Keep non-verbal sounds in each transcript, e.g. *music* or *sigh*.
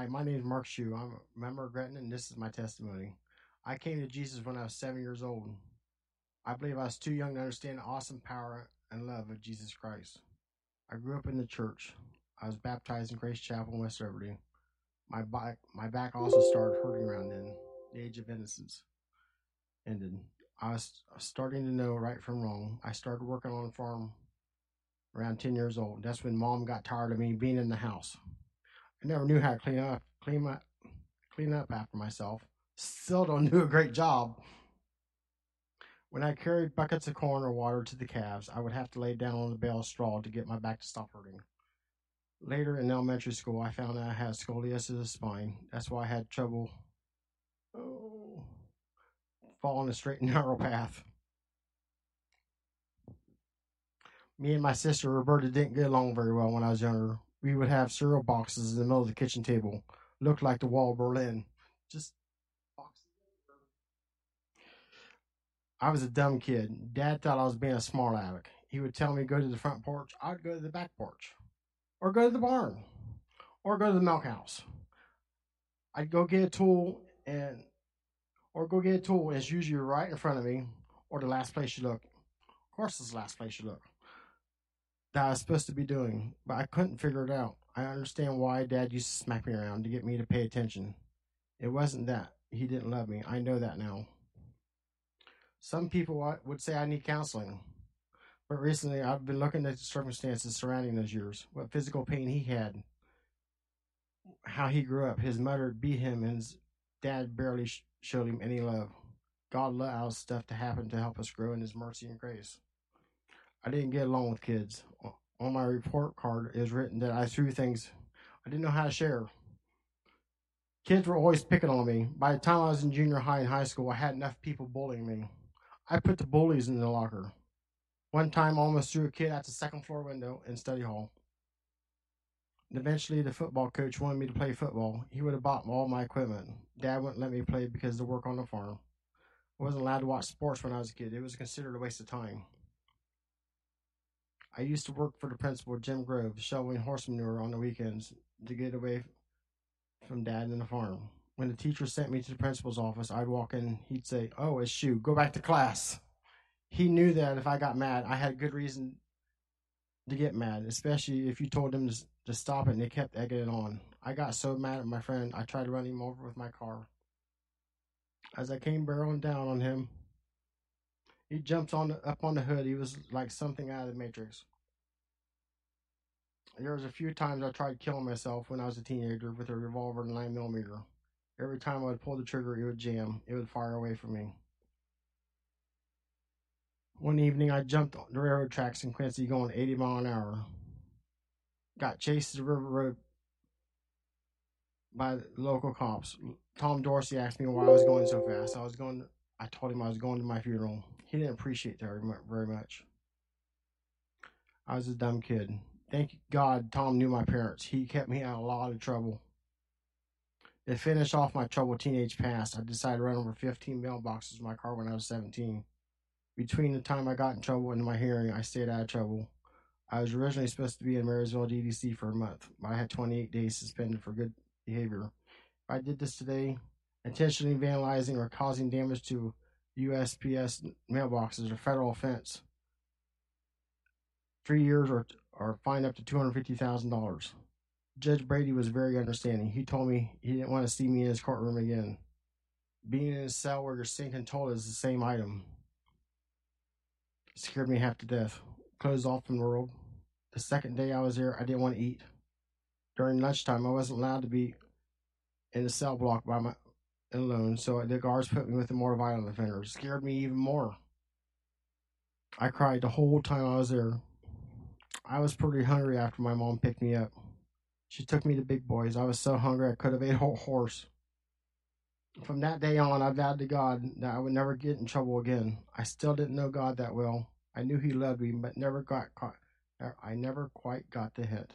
Hi, my name is Mark Shoe. I'm a member of Gretna, and this is my testimony. I came to Jesus when I was seven years old. I believe I was too young to understand the awesome power and love of Jesus Christ. I grew up in the church. I was baptized in Grace Chapel in West Liberty. My back, my back also started hurting around then. The age of innocence ended. I was starting to know right from wrong. I started working on a farm around 10 years old. That's when mom got tired of me being in the house. I never knew how to clean up, clean up, clean up after myself. Still don't do a great job. When I carried buckets of corn or water to the calves, I would have to lay down on the bale of straw to get my back to stop hurting. Later in elementary school, I found out I had scoliosis of the spine. That's why I had trouble oh, following a straight and *laughs* narrow path. Me and my sister Roberta didn't get along very well when I was younger. We would have cereal boxes in the middle of the kitchen table, looked like the wall of Berlin. Just boxes. I was a dumb kid. Dad thought I was being a smart aleck. He would tell me go to the front porch. I'd go to the back porch, or go to the barn, or go to the milk house. I'd go get a tool and, or go get a tool. It's usually right in front of me, or the last place you look. Of course, it's the last place you look that I was supposed to be doing, but I couldn't figure it out. I understand why Dad used to smack me around to get me to pay attention. It wasn't that he didn't love me. I know that now. Some people would say I need counseling, but recently I've been looking at the circumstances surrounding those years, what physical pain he had, how he grew up. His mother beat him, and his dad barely showed him any love. God allowed stuff to happen to help us grow in His mercy and grace. I didn't get along with kids. On my report card is written that I threw things I didn't know how to share. Kids were always picking on me. By the time I was in junior high and high school, I had enough people bullying me. I put the bullies in the locker. One time, I almost threw a kid out the second floor window in study hall. And eventually, the football coach wanted me to play football. He would have bought all my equipment. Dad wouldn't let me play because of the work on the farm. I wasn't allowed to watch sports when I was a kid. It was considered a waste of time. I used to work for the principal, Jim Grove, shoveling horse manure on the weekends to get away from dad and the farm. When the teacher sent me to the principal's office, I'd walk in, he'd say, Oh, it's Shoe, go back to class. He knew that if I got mad, I had good reason to get mad, especially if you told him to, to stop it and they kept egging it on. I got so mad at my friend, I tried to run him over with my car. As I came barreling down on him, he jumped on up on the hood. He was like something out of the Matrix. There was a few times I tried killing myself when I was a teenager with a revolver and nine millimeter. Every time I would pull the trigger, it would jam. It would fire away from me. One evening, I jumped on the railroad tracks in Quincy going 80 mile an hour. Got chased to the river road by local cops. Tom Dorsey asked me why I was going so fast. I was going. I told him I was going to my funeral. He didn't appreciate that very much. I was a dumb kid. Thank God Tom knew my parents. He kept me out of a lot of trouble. To finish off my troubled teenage past, I decided to run over 15 mailboxes in my car when I was 17. Between the time I got in trouble and my hearing, I stayed out of trouble. I was originally supposed to be in Marysville DDC for a month, but I had 28 days suspended for good behavior. If I did this today, intentionally vandalizing or causing damage to USPS mailboxes a federal offense. Three years or, or fine up to $250,000. Judge Brady was very understanding. He told me he didn't want to see me in his courtroom again. Being in a cell where you're sinking toilet is the same item. It scared me half to death. Closed off from the world. The second day I was there, I didn't want to eat. During lunchtime, I wasn't allowed to be in the cell block by my alone, so the guards put me with the more violent offenders. Scared me even more. I cried the whole time I was there. I was pretty hungry after my mom picked me up. She took me to Big Boys. I was so hungry I could have ate a whole horse. From that day on, I vowed to God that I would never get in trouble again. I still didn't know God that well. I knew He loved me, but never got caught. I never quite got the hint.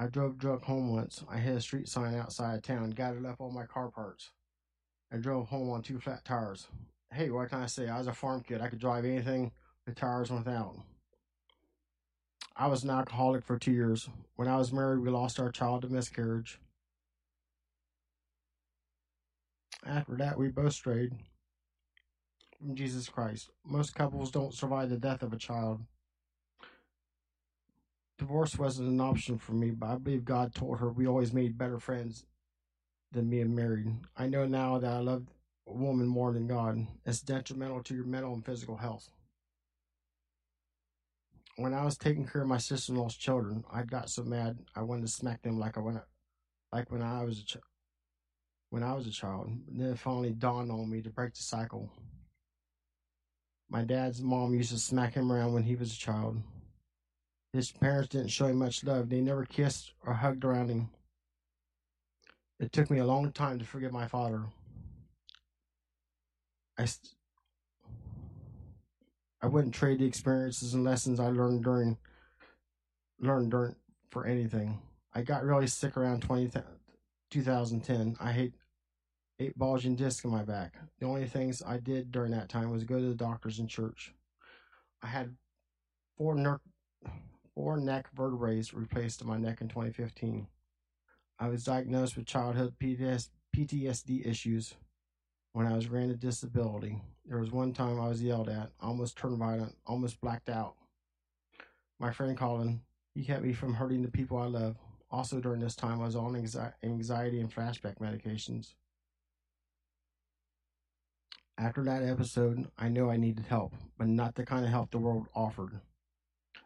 I drove drunk home once. I hit a street sign outside town, gathered up all my car parts, and drove home on two flat tires. Hey, what can I say? I was a farm kid. I could drive anything with tires without. I was an alcoholic for two years. When I was married, we lost our child to miscarriage. After that, we both strayed from Jesus Christ. Most couples don't survive the death of a child. Divorce wasn't an option for me, but I believe God told her we always made better friends than being married. I know now that I love a woman more than God. It's detrimental to your mental and physical health. When I was taking care of my sister-in-law's children, I got so mad I wanted to smack them like I went, like when I was a ch- when I was a child. Then it finally dawned on me to break the cycle. My dad's mom used to smack him around when he was a child. His parents didn't show him much love. They never kissed or hugged around him. It took me a long time to forgive my father. I, st- I wouldn't trade the experiences and lessons I learned during learned during for anything. I got really sick around 20, 2010. I hate eight bulging discs in my back. The only things I did during that time was go to the doctors and church. I had four ner- four neck vertebrae replaced in my neck in 2015. I was diagnosed with childhood PTSD issues when I was granted disability. There was one time I was yelled at, almost turned violent, almost blacked out. My friend Colin, he kept me from hurting the people I love. Also, during this time, I was on anxiety and flashback medications. After that episode, I knew I needed help, but not the kind of help the world offered.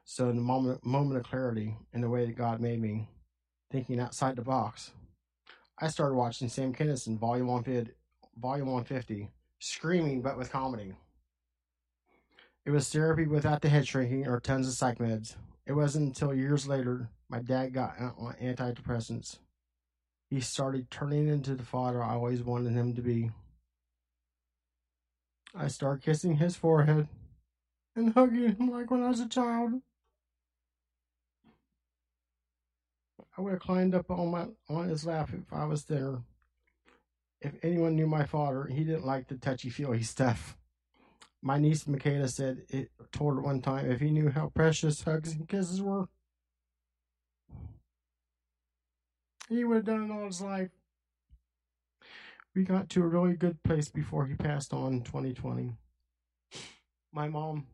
So, in the moment, moment of clarity, in the way that God made me, thinking outside the box, I started watching Sam Kinison, Volume 150, Volume 150, screaming but with comedy. It was therapy without the head shrinking or tons of psych meds. It wasn't until years later my dad got on antidepressants. He started turning into the father I always wanted him to be. I started kissing his forehead and hugging him like when I was a child. I would have climbed up on my on his lap if I was there. If anyone knew my father, he didn't like the touchy feely stuff. My niece Michaela said it told her one time if he knew how precious hugs and kisses were, he would have done it all his life. We got to a really good place before he passed on in 2020. My mom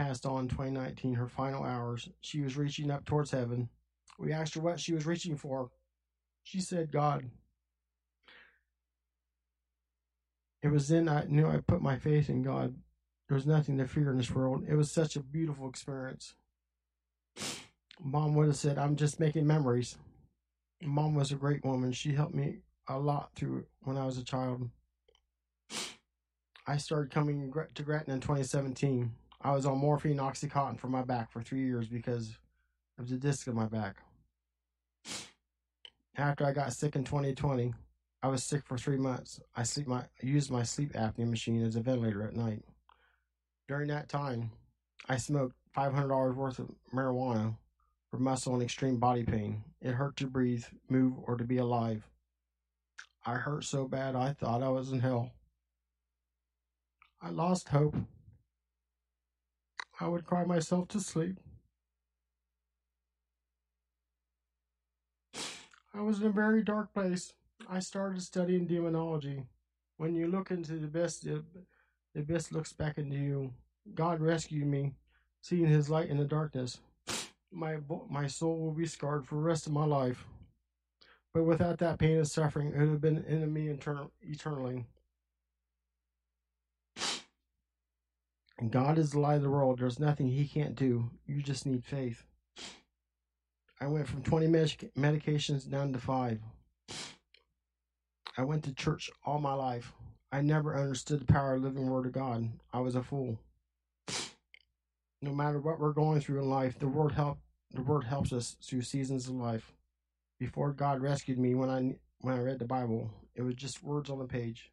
passed on in 2019, her final hours. She was reaching up towards heaven. We asked her what she was reaching for. She said, God. It was then I knew I put my faith in God. There was nothing to fear in this world. It was such a beautiful experience. Mom would have said, I'm just making memories. Mom was a great woman. She helped me a lot through when I was a child. I started coming to Gretna in 2017. I was on morphine and Oxycontin for my back for three years because of the disc in my back. After I got sick in 2020, I was sick for three months. I sleep my I used my sleep apnea machine as a ventilator at night. During that time, I smoked $500 worth of marijuana for muscle and extreme body pain. It hurt to breathe, move, or to be alive. I hurt so bad I thought I was in hell. I lost hope. I would cry myself to sleep. I was in a very dark place. I started studying demonology. When you look into the abyss, the, abyss looks back into you. God rescued me, seeing his light in the darkness. My, my soul will be scarred for the rest of my life. But without that pain and suffering, it would have been in me etern- eternally. God is the light of the world. There's nothing He can't do. You just need faith. I went from 20 medic- medications down to five. I went to church all my life. I never understood the power of the living Word of God. I was a fool. No matter what we're going through in life, the Word help the Word helps us through seasons of life. Before God rescued me, when I when I read the Bible, it was just words on the page.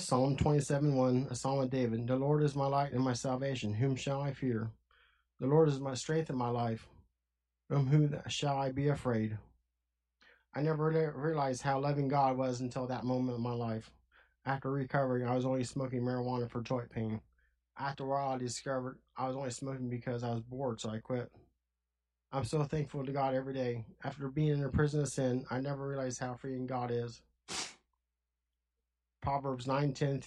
Psalm 27 1, a psalm of David. The Lord is my light and my salvation. Whom shall I fear? The Lord is my strength and my life. From whom shall I be afraid? I never realized how loving God was until that moment of my life. After recovering, I was only smoking marijuana for joint pain. After a while, I discovered I was only smoking because I was bored, so I quit. I'm so thankful to God every day. After being in a prison of sin, I never realized how freeing God is. Proverbs 9 10,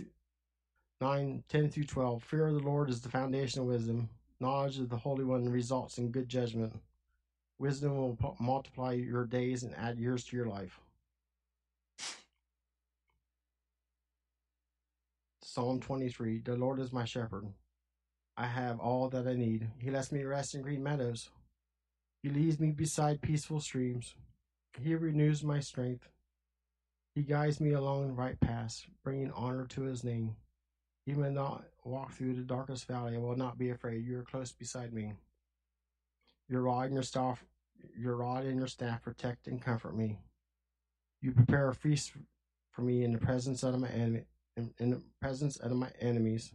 9, 10 through 12. Fear of the Lord is the foundation of wisdom. Knowledge of the Holy One results in good judgment. Wisdom will multiply your days and add years to your life. Psalm 23 The Lord is my shepherd. I have all that I need. He lets me rest in green meadows. He leads me beside peaceful streams. He renews my strength. He guides me along the right paths, bringing honor to his name. Even though I walk through the darkest valley, I will not be afraid. You are close beside me. Your rod and your staff, your rod and your staff protect and comfort me. You prepare a feast for me in the presence of my enemy, in, in the presence of my enemies.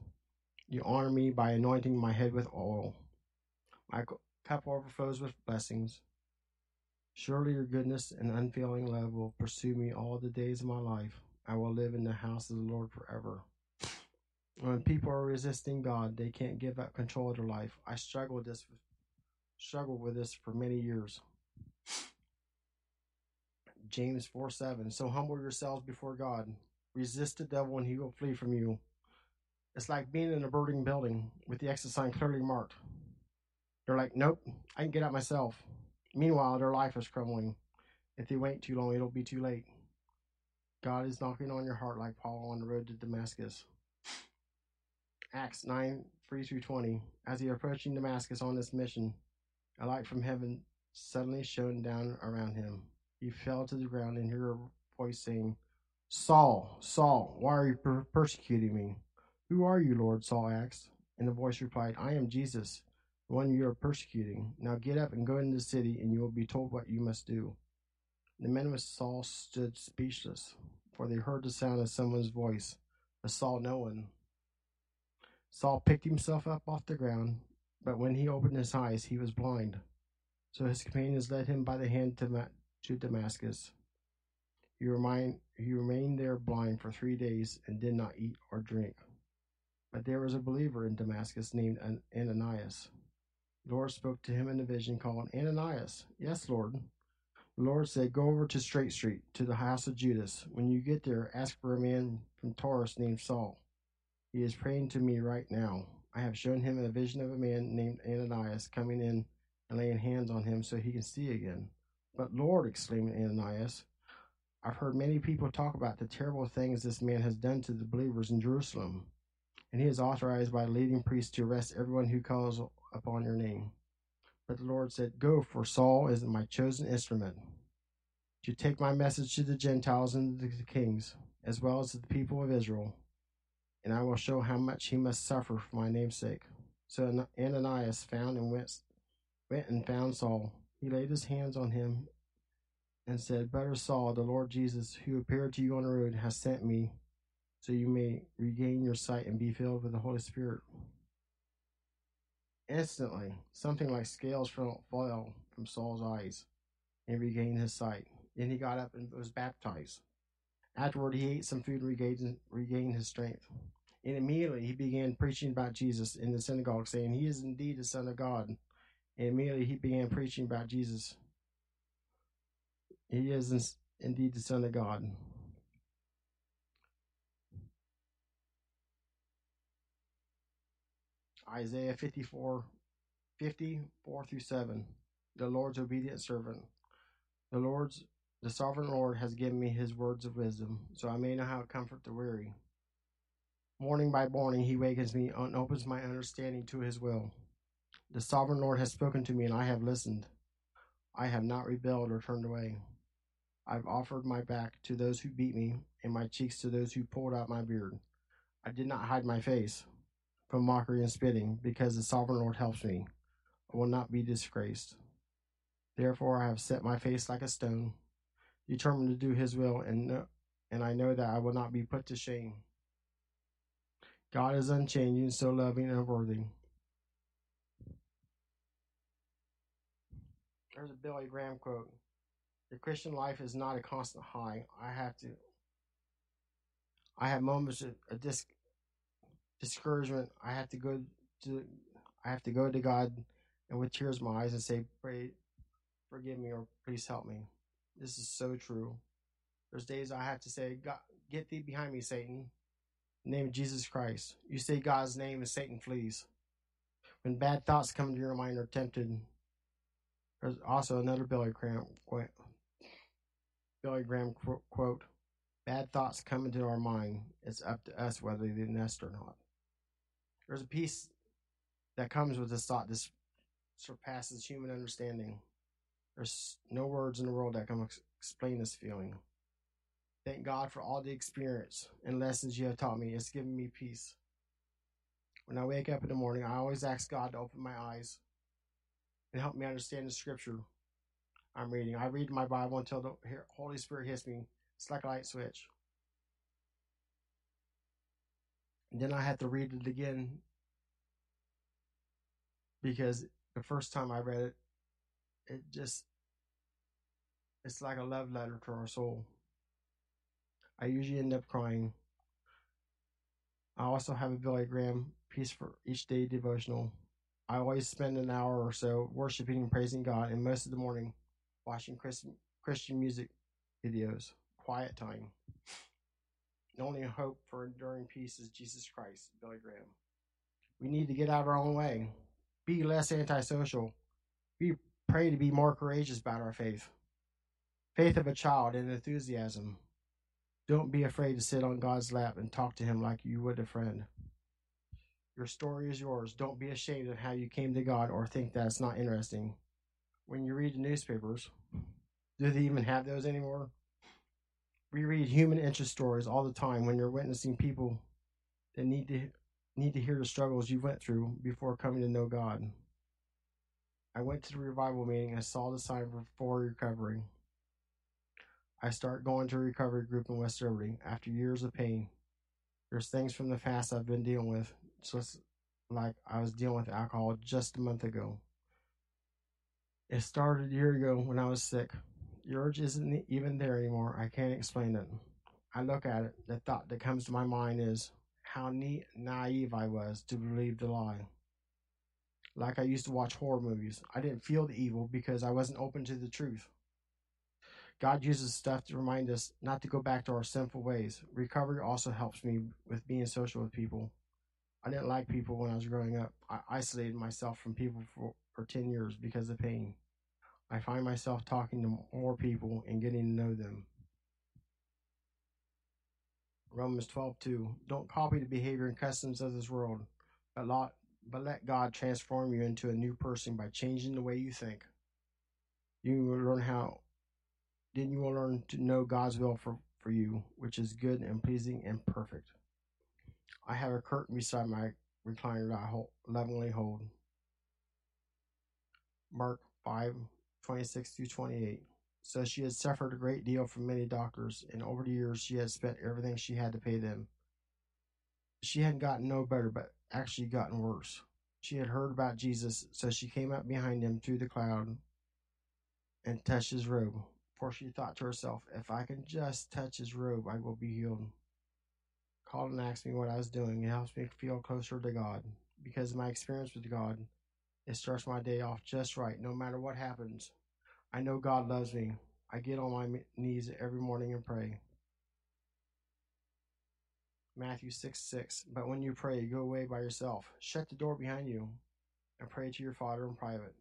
You honor me by anointing my head with oil. My cup overflows with blessings. Surely your goodness and unfailing love will pursue me all the days of my life. I will live in the house of the Lord forever. When people are resisting God, they can't give up control of their life. I struggled this struggled with this for many years. James 4 7. So humble yourselves before God. Resist the devil and he will flee from you. It's like being in a burning building with the exit sign clearly marked. They're like, nope, I can get out myself. Meanwhile, their life is crumbling. If they wait too long, it'll be too late. God is knocking on your heart like Paul on the road to Damascus. Acts 9 3 through 20. As he approaching Damascus on this mission, a light from heaven suddenly shone down around him. He fell to the ground and heard a voice saying, Saul, Saul, why are you per- persecuting me? Who are you, Lord? Saul asked. And the voice replied, I am Jesus one you are persecuting. Now get up and go into the city, and you will be told what you must do. The men with Saul stood speechless, for they heard the sound of someone's voice, but saw no one. Saul picked himself up off the ground, but when he opened his eyes, he was blind. So his companions led him by the hand to, to Damascus. He he remained there blind for three days and did not eat or drink. But there was a believer in Damascus named Ananias. The Lord spoke to him in a vision called Ananias. Yes, Lord. The Lord said, Go over to Straight Street, to the house of Judas. When you get there, ask for a man from Tarsus named Saul. He is praying to me right now. I have shown him a vision of a man named Ananias coming in and laying hands on him so he can see again. But Lord, exclaimed Ananias, I've heard many people talk about the terrible things this man has done to the believers in Jerusalem, and he is authorized by the leading priests to arrest everyone who calls upon your name. But the Lord said, Go, for Saul is my chosen instrument to take my message to the Gentiles and the kings, as well as to the people of Israel, and I will show how much he must suffer for my name's sake. So Ananias found and went, went and found Saul. He laid his hands on him and said, Brother Saul, the Lord Jesus, who appeared to you on the road, has sent me so you may regain your sight and be filled with the Holy Spirit. Instantly, something like scales fell from Saul's eyes, and regained his sight. Then he got up and was baptized. Afterward, he ate some food and regained, regained his strength. And immediately he began preaching about Jesus in the synagogue, saying, He is indeed the Son of God. And immediately he began preaching about Jesus. He is indeed the Son of God. Isaiah 54, 54 through 7. The Lord's obedient servant. The Lord's the sovereign Lord has given me his words of wisdom, so I may know how to comfort the weary. Morning by morning he wakens me and opens my understanding to his will. The sovereign Lord has spoken to me, and I have listened. I have not rebelled or turned away. I've offered my back to those who beat me, and my cheeks to those who pulled out my beard. I did not hide my face from mockery and spitting, because the sovereign Lord helps me. I will not be disgraced. Therefore, I have set my face like a stone, determined to do His will, and and I know that I will not be put to shame. God is unchanging, so loving and worthy. There's a Billy Graham quote. The Christian life is not a constant high. I have to I have moments of, of dis- discouragement. I have to go to I have to go to God and with tears in my eyes and say, Pray forgive me or please help me. This is so true. There's days I have to say, God get thee behind me, Satan. Name of Jesus Christ. You say God's name and Satan flees. When bad thoughts come into your mind or tempted, there's also another Billy Graham quote. Billy Graham quote, bad thoughts come into our mind. It's up to us whether they nest or not. There's a peace that comes with this thought this surpasses human understanding. There's no words in the world that can ex- explain this feeling. Thank God for all the experience and lessons you have taught me. It's given me peace. When I wake up in the morning, I always ask God to open my eyes and help me understand the scripture I'm reading. I read my Bible until the Holy Spirit hits me. It's like a light switch. And then I have to read it again because the first time I read it, it just, it's like a love letter to our soul. I usually end up crying. I also have a Billy Graham piece for each day devotional. I always spend an hour or so worshiping and praising God, and most of the morning watching Christian Christian music videos. Quiet time. The only hope for enduring peace is Jesus Christ, Billy Graham. We need to get out of our own way. Be less antisocial. We pray to be more courageous about our faith. Faith of a child and enthusiasm. Don't be afraid to sit on God's lap and talk to Him like you would a friend. Your story is yours. Don't be ashamed of how you came to God or think that it's not interesting. When you read the newspapers, do they even have those anymore? We read human interest stories all the time when you're witnessing people that need to need to hear the struggles you went through before coming to know God. I went to the revival meeting and saw the sign for, recovery. I start going to a recovery group in West Liberty after years of pain. There's things from the past I've been dealing with, just like I was dealing with alcohol just a month ago. It started a year ago when I was sick. The urge isn't even there anymore. I can't explain it. I look at it. The thought that comes to my mind is how neat, naive I was to believe the lie. Like I used to watch horror movies. I didn't feel the evil because I wasn't open to the truth. God uses stuff to remind us not to go back to our sinful ways. Recovery also helps me with being social with people. I didn't like people when I was growing up. I isolated myself from people for, for 10 years because of pain. I find myself talking to more people and getting to know them. Romans 12, 2. Don't copy the behavior and customs of this world, but, lot, but let God transform you into a new person by changing the way you think. You will learn how, then you will learn to know God's will for, for you, which is good and pleasing and perfect. I have a curtain beside my recliner that I hold, lovingly hold. Mark 5, 26 through 28. So she had suffered a great deal from many doctors, and over the years she had spent everything she had to pay them. She hadn't gotten no better, but actually gotten worse. She had heard about Jesus, so she came up behind him through the cloud and touched his robe. For she thought to herself, if I can just touch his robe, I will be healed. Called and asked me what I was doing. It helps me feel closer to God. Because my experience with God, it starts my day off just right, no matter what happens. I know God loves me. I get on my knees every morning and pray. Matthew 6 6. But when you pray, go away by yourself. Shut the door behind you and pray to your Father in private.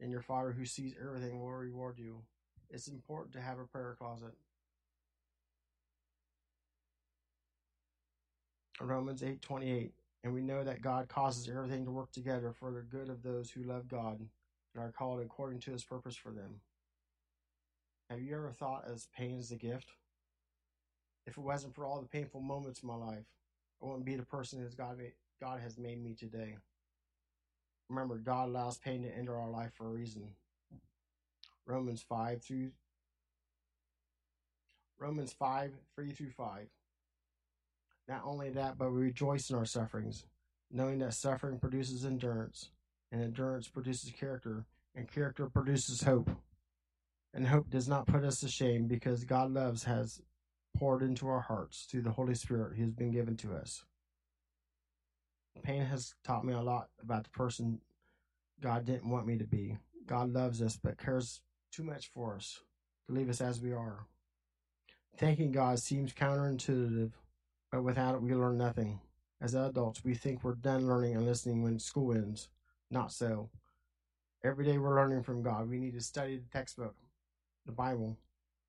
And your Father who sees everything will reward you. It's important to have a prayer closet. Romans 8 28. And we know that God causes everything to work together for the good of those who love God and are called according to his purpose for them. Have you ever thought as pain is a gift? If it wasn't for all the painful moments in my life, I wouldn't be the person that God, God has made me today. Remember, God allows pain to enter our life for a reason. Romans 5 through Romans 5, 3 through 5. Not only that, but we rejoice in our sufferings, knowing that suffering produces endurance, and endurance produces character, and character produces hope. And hope does not put us to shame because God loves has poured into our hearts through the Holy Spirit who has been given to us. Pain has taught me a lot about the person God didn't want me to be. God loves us but cares too much for us to leave us as we are. Thanking God seems counterintuitive, but without it we learn nothing. As adults, we think we're done learning and listening when school ends. Not so. Every day we're learning from God. We need to study the textbook, the Bible,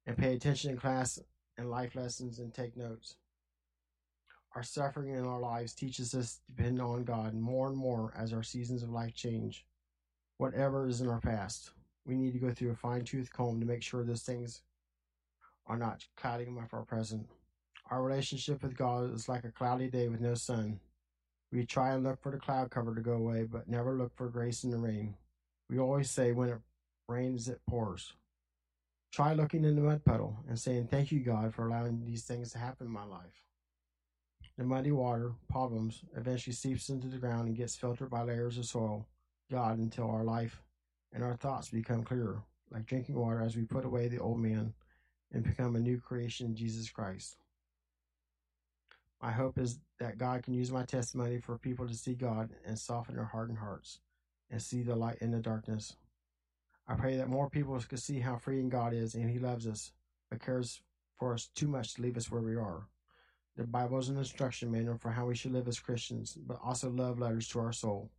and pay attention in class and life lessons and take notes. Our suffering in our lives teaches us to depend on God more and more as our seasons of life change. Whatever is in our past, we need to go through a fine tooth comb to make sure those things are not clouding up our present. Our relationship with God is like a cloudy day with no sun. We try and look for the cloud cover to go away, but never look for grace in the rain. We always say when it rains, it pours. Try looking in the mud puddle and saying, Thank you, God, for allowing these things to happen in my life. The muddy water, problems, eventually seeps into the ground and gets filtered by layers of soil, God, until our life and our thoughts become clearer, like drinking water as we put away the old man and become a new creation in Jesus Christ. My hope is that God can use my testimony for people to see God and soften their hardened hearts and see the light in the darkness. I pray that more people can see how freeing God is and He loves us, but cares for us too much to leave us where we are. The Bible is an instruction manual for how we should live as Christians, but also love letters to our soul.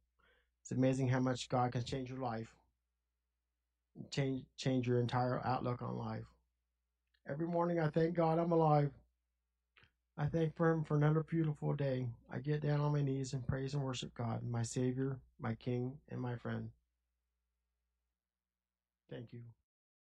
It's amazing how much God can change your life, change change your entire outlook on life. Every morning I thank God I'm alive. I thank for him for another beautiful day. I get down on my knees and praise and worship God, my Savior, my King, and my friend. Thank you.